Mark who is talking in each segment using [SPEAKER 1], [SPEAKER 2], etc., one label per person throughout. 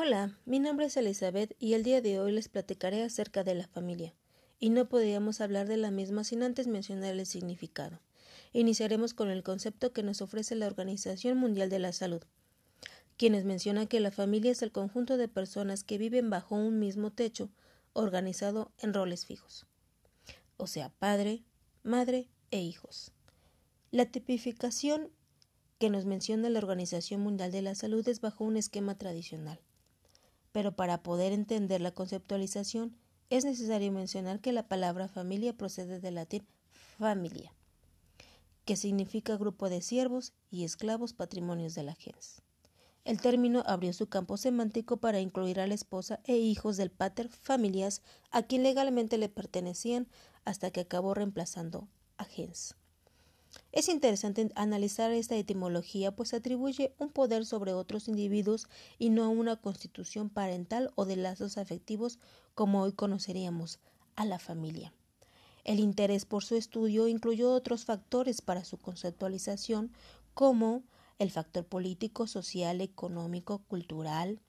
[SPEAKER 1] Hola, mi nombre es Elizabeth y el día de hoy les platicaré acerca de la familia. Y no podríamos hablar de la misma sin antes mencionar el significado. Iniciaremos con el concepto que nos ofrece la Organización Mundial de la Salud, quienes mencionan que la familia es el conjunto de personas que viven bajo un mismo techo, organizado en roles fijos, o sea, padre, madre e hijos. La tipificación que nos menciona la Organización Mundial de la Salud es bajo un esquema tradicional pero para poder entender la conceptualización es necesario mencionar que la palabra familia procede del latín familia, que significa grupo de siervos y esclavos patrimonios de la gens. El término abrió su campo semántico para incluir a la esposa e hijos del pater familias a quien legalmente le pertenecían hasta que acabó reemplazando a gens. Es interesante analizar esta etimología, pues atribuye un poder sobre otros individuos y no una constitución parental o de lazos afectivos como hoy conoceríamos a la familia. El interés por su estudio incluyó otros factores para su conceptualización, como el factor político, social, económico, cultural,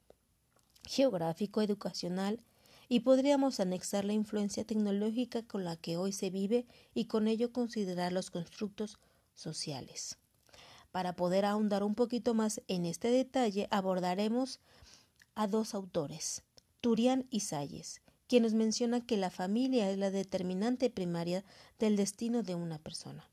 [SPEAKER 1] geográfico, educacional, y podríamos anexar la influencia tecnológica con la que hoy se vive y con ello considerar los constructos sociales. Para poder ahondar un poquito más en este detalle, abordaremos a dos autores, Turian y Salles, quienes mencionan que la familia es la determinante primaria del destino de una persona.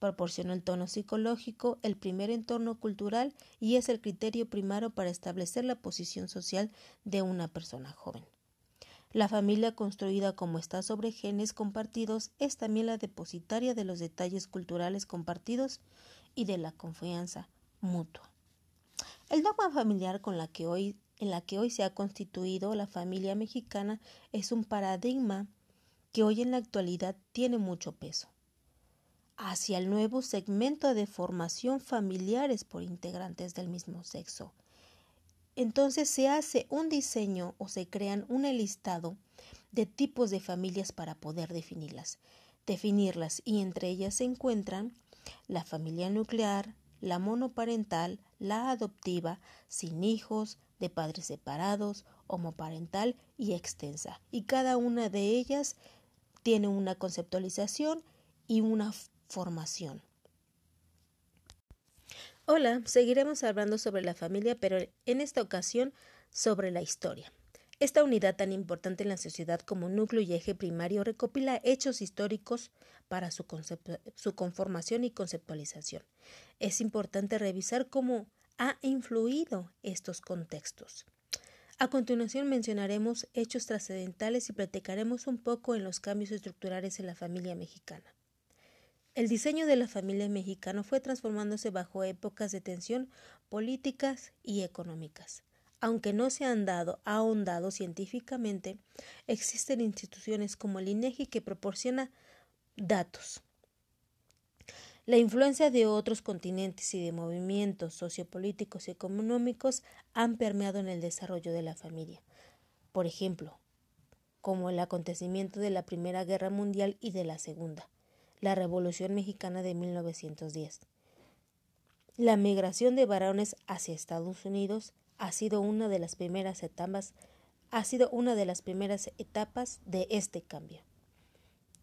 [SPEAKER 1] Proporciona el tono psicológico, el primer entorno cultural y es el criterio primario para establecer la posición social de una persona joven. La familia construida como está sobre genes compartidos es también la depositaria de los detalles culturales compartidos y de la confianza mutua. El dogma familiar con la que hoy, en la que hoy se ha constituido la familia mexicana es un paradigma que hoy en la actualidad tiene mucho peso hacia el nuevo segmento de formación familiares por integrantes del mismo sexo entonces se hace un diseño o se crean un listado de tipos de familias para poder definirlas. Definirlas y entre ellas se encuentran la familia nuclear, la monoparental, la adoptiva, sin hijos, de padres separados, homoparental y extensa. Y cada una de ellas tiene una conceptualización y una formación. Hola, seguiremos hablando sobre la familia, pero en esta ocasión sobre la historia. Esta unidad tan importante en la sociedad como núcleo y eje primario recopila hechos históricos para su, su conformación y conceptualización. Es importante revisar cómo ha influido estos contextos. A continuación mencionaremos hechos trascendentales y platicaremos un poco en los cambios estructurales en la familia mexicana. El diseño de la familia mexicana fue transformándose bajo épocas de tensión políticas y económicas. Aunque no se han dado ahondado científicamente, existen instituciones como el INEGI que proporciona datos. La influencia de otros continentes y de movimientos sociopolíticos y económicos han permeado en el desarrollo de la familia. Por ejemplo, como el acontecimiento de la Primera Guerra Mundial y de la Segunda la Revolución Mexicana de 1910. La migración de varones hacia Estados Unidos ha sido una de las primeras etapas de de este cambio.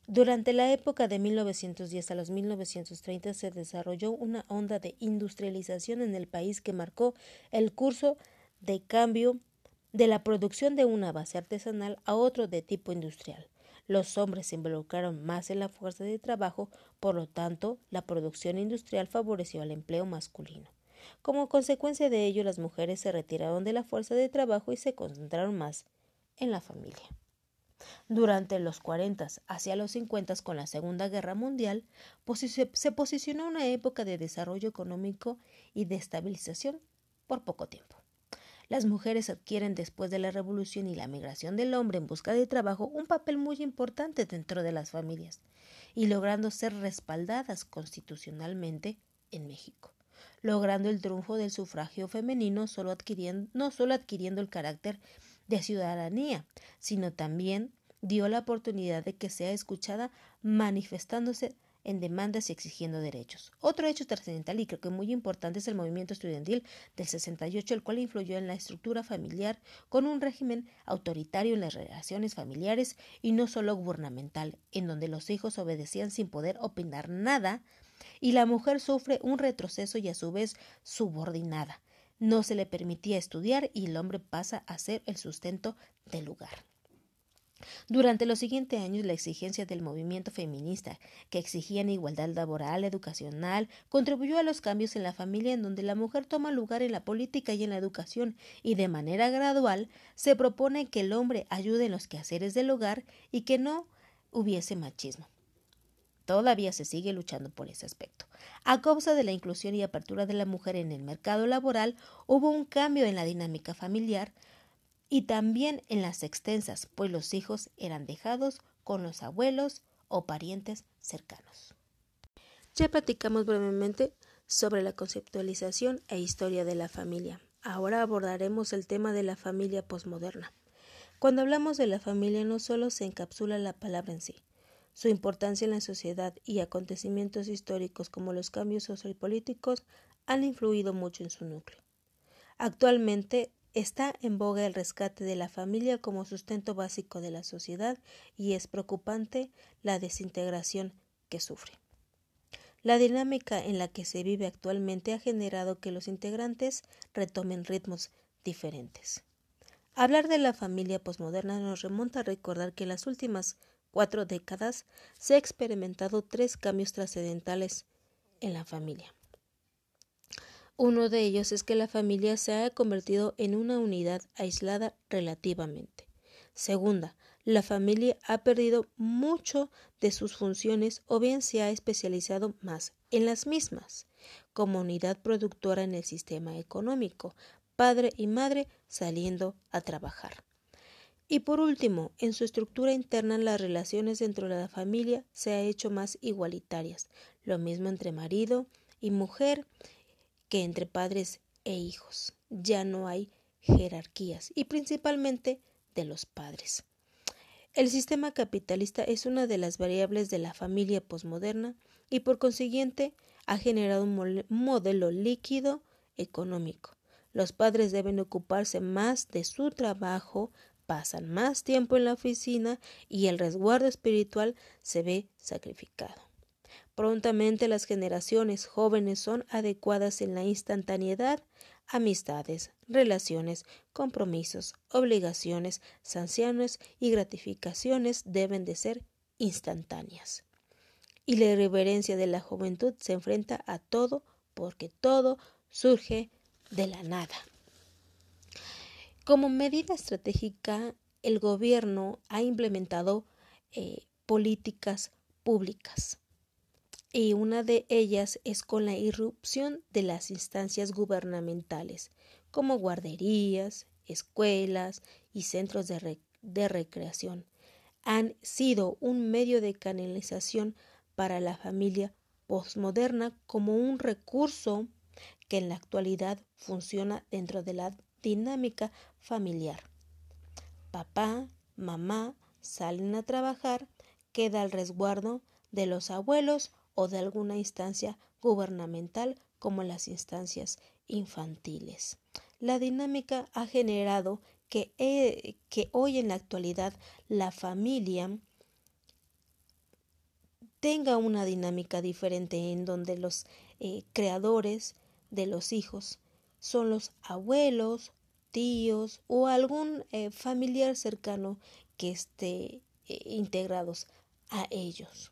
[SPEAKER 1] Durante la época de 1910 a los 1930 se desarrolló una onda de industrialización en el país que marcó el curso de cambio de la producción de una base artesanal a otro de tipo industrial. Los hombres se involucraron más en la fuerza de trabajo, por lo tanto, la producción industrial favoreció al empleo masculino. Como consecuencia de ello, las mujeres se retiraron de la fuerza de trabajo y se concentraron más en la familia. Durante los 40 hacia los 50 con la Segunda Guerra Mundial, se posicionó una época de desarrollo económico y de estabilización por poco tiempo. Las mujeres adquieren después de la revolución y la migración del hombre en busca de trabajo un papel muy importante dentro de las familias y logrando ser respaldadas constitucionalmente en México, logrando el triunfo del sufragio femenino no solo adquiriendo el carácter de ciudadanía, sino también dio la oportunidad de que sea escuchada manifestándose en demandas y exigiendo derechos. Otro hecho trascendental y creo que muy importante es el movimiento estudiantil del 68, el cual influyó en la estructura familiar con un régimen autoritario en las relaciones familiares y no solo gubernamental, en donde los hijos obedecían sin poder opinar nada y la mujer sufre un retroceso y a su vez subordinada. No se le permitía estudiar y el hombre pasa a ser el sustento del lugar. Durante los siguientes años, la exigencia del movimiento feminista, que exigían igualdad laboral, educacional, contribuyó a los cambios en la familia en donde la mujer toma lugar en la política y en la educación, y de manera gradual se propone que el hombre ayude en los quehaceres del hogar y que no hubiese machismo. Todavía se sigue luchando por ese aspecto. A causa de la inclusión y apertura de la mujer en el mercado laboral, hubo un cambio en la dinámica familiar, y también en las extensas, pues los hijos eran dejados con los abuelos o parientes cercanos. Ya platicamos brevemente sobre la conceptualización e historia de la familia. Ahora abordaremos el tema de la familia posmoderna. Cuando hablamos de la familia no solo se encapsula la palabra en sí, su importancia en la sociedad y acontecimientos históricos como los cambios sociopolíticos han influido mucho en su núcleo. Actualmente Está en boga el rescate de la familia como sustento básico de la sociedad y es preocupante la desintegración que sufre. La dinámica en la que se vive actualmente ha generado que los integrantes retomen ritmos diferentes. Hablar de la familia posmoderna nos remonta a recordar que en las últimas cuatro décadas se ha experimentado tres cambios trascendentales en la familia. Uno de ellos es que la familia se ha convertido en una unidad aislada relativamente. Segunda, la familia ha perdido mucho de sus funciones o bien se ha especializado más en las mismas, como unidad productora en el sistema económico, padre y madre saliendo a trabajar. Y por último, en su estructura interna las relaciones dentro de la familia se ha hecho más igualitarias, lo mismo entre marido y mujer que entre padres e hijos. Ya no hay jerarquías y principalmente de los padres. El sistema capitalista es una de las variables de la familia posmoderna y por consiguiente ha generado un modelo líquido económico. Los padres deben ocuparse más de su trabajo, pasan más tiempo en la oficina y el resguardo espiritual se ve sacrificado. Prontamente las generaciones jóvenes son adecuadas en la instantaneidad, amistades, relaciones, compromisos, obligaciones, sanciones y gratificaciones deben de ser instantáneas. Y la irreverencia de la juventud se enfrenta a todo porque todo surge de la nada. Como medida estratégica, el gobierno ha implementado eh, políticas públicas y una de ellas es con la irrupción de las instancias gubernamentales, como guarderías, escuelas y centros de, recreación. Han sido un medio de canalización para la familia postmoderna como un recurso que en la actualidad funciona dentro de la dinámica familiar. Papá, mamá salen a trabajar, queda el resguardo de los abuelos o de alguna instancia gubernamental como las instancias infantiles. La dinámica ha generado que, eh, que hoy en la actualidad la familia tenga una dinámica diferente en donde los eh, creadores de los hijos son los abuelos, tíos o algún eh, familiar cercano que esté integrados a ellos.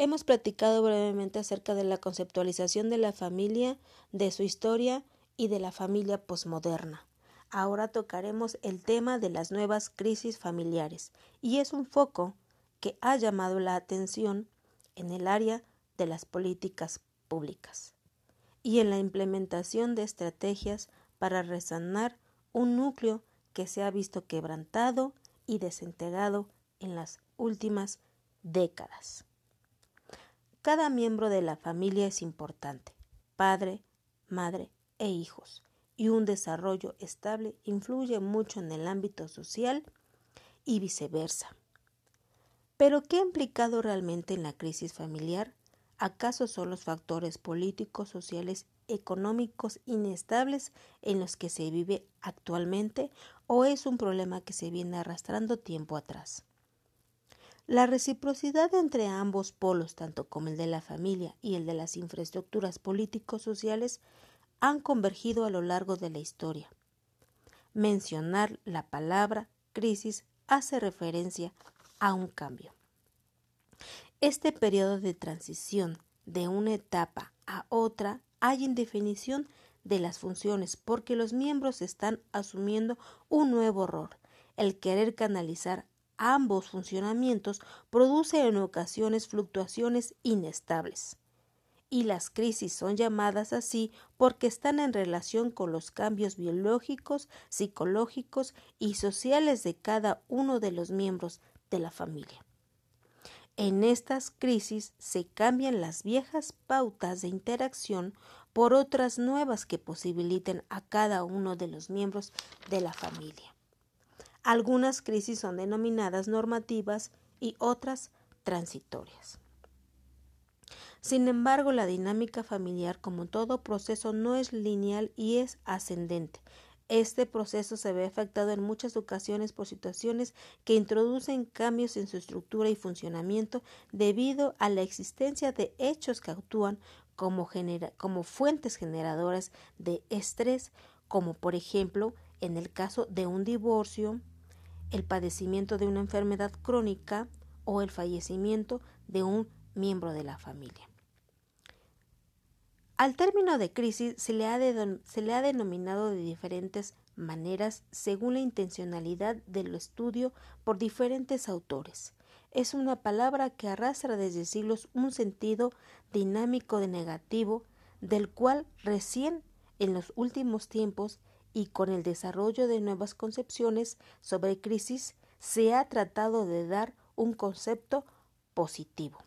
[SPEAKER 1] Hemos platicado brevemente acerca de la conceptualización de la familia, de su historia y de la familia posmoderna. Ahora tocaremos el tema de las nuevas crisis familiares, y es un foco que ha llamado la atención en el área de las políticas públicas y en la implementación de estrategias para resanar un núcleo que se ha visto quebrantado y desintegrado en las últimas décadas. Cada miembro de la familia es importante, padre, madre e hijos, y un desarrollo estable influye mucho en el ámbito social y viceversa. Pero ¿qué ha implicado realmente en la crisis familiar? ¿Acaso son los factores políticos, sociales, económicos inestables en los que se vive actualmente o es un problema que se viene arrastrando tiempo atrás? La reciprocidad entre ambos polos, tanto como el de la familia y el de las infraestructuras políticos sociales, han convergido a lo largo de la historia. Mencionar la palabra crisis hace referencia a un cambio. Este periodo de transición de una etapa a otra hay indefinición de las funciones porque los miembros están asumiendo un nuevo rol, el querer canalizar ambos funcionamientos produce en ocasiones fluctuaciones inestables. Y las crisis son llamadas así porque están en relación con los cambios biológicos, psicológicos y sociales de cada uno de los miembros de la familia. En estas crisis se cambian las viejas pautas de interacción por otras nuevas que posibiliten a cada uno de los miembros de la familia. Algunas crisis son denominadas normativas y otras transitorias. Sin embargo, la dinámica familiar, como todo proceso, no es lineal y es ascendente. Este proceso se ve afectado en muchas ocasiones por situaciones que introducen cambios en su estructura y funcionamiento debido a la existencia de hechos que actúan como, como fuentes generadoras de estrés, como por ejemplo en el caso de un divorcio, el padecimiento de una enfermedad crónica o el fallecimiento de un miembro de la familia. Al término de crisis se le, ha se le ha denominado de diferentes maneras según la intencionalidad del estudio por diferentes autores. Es una palabra que arrastra desde siglos un sentido dinámico de negativo, del cual recién en los últimos tiempos y con el desarrollo de nuevas concepciones sobre crisis se ha tratado de dar un concepto positivo.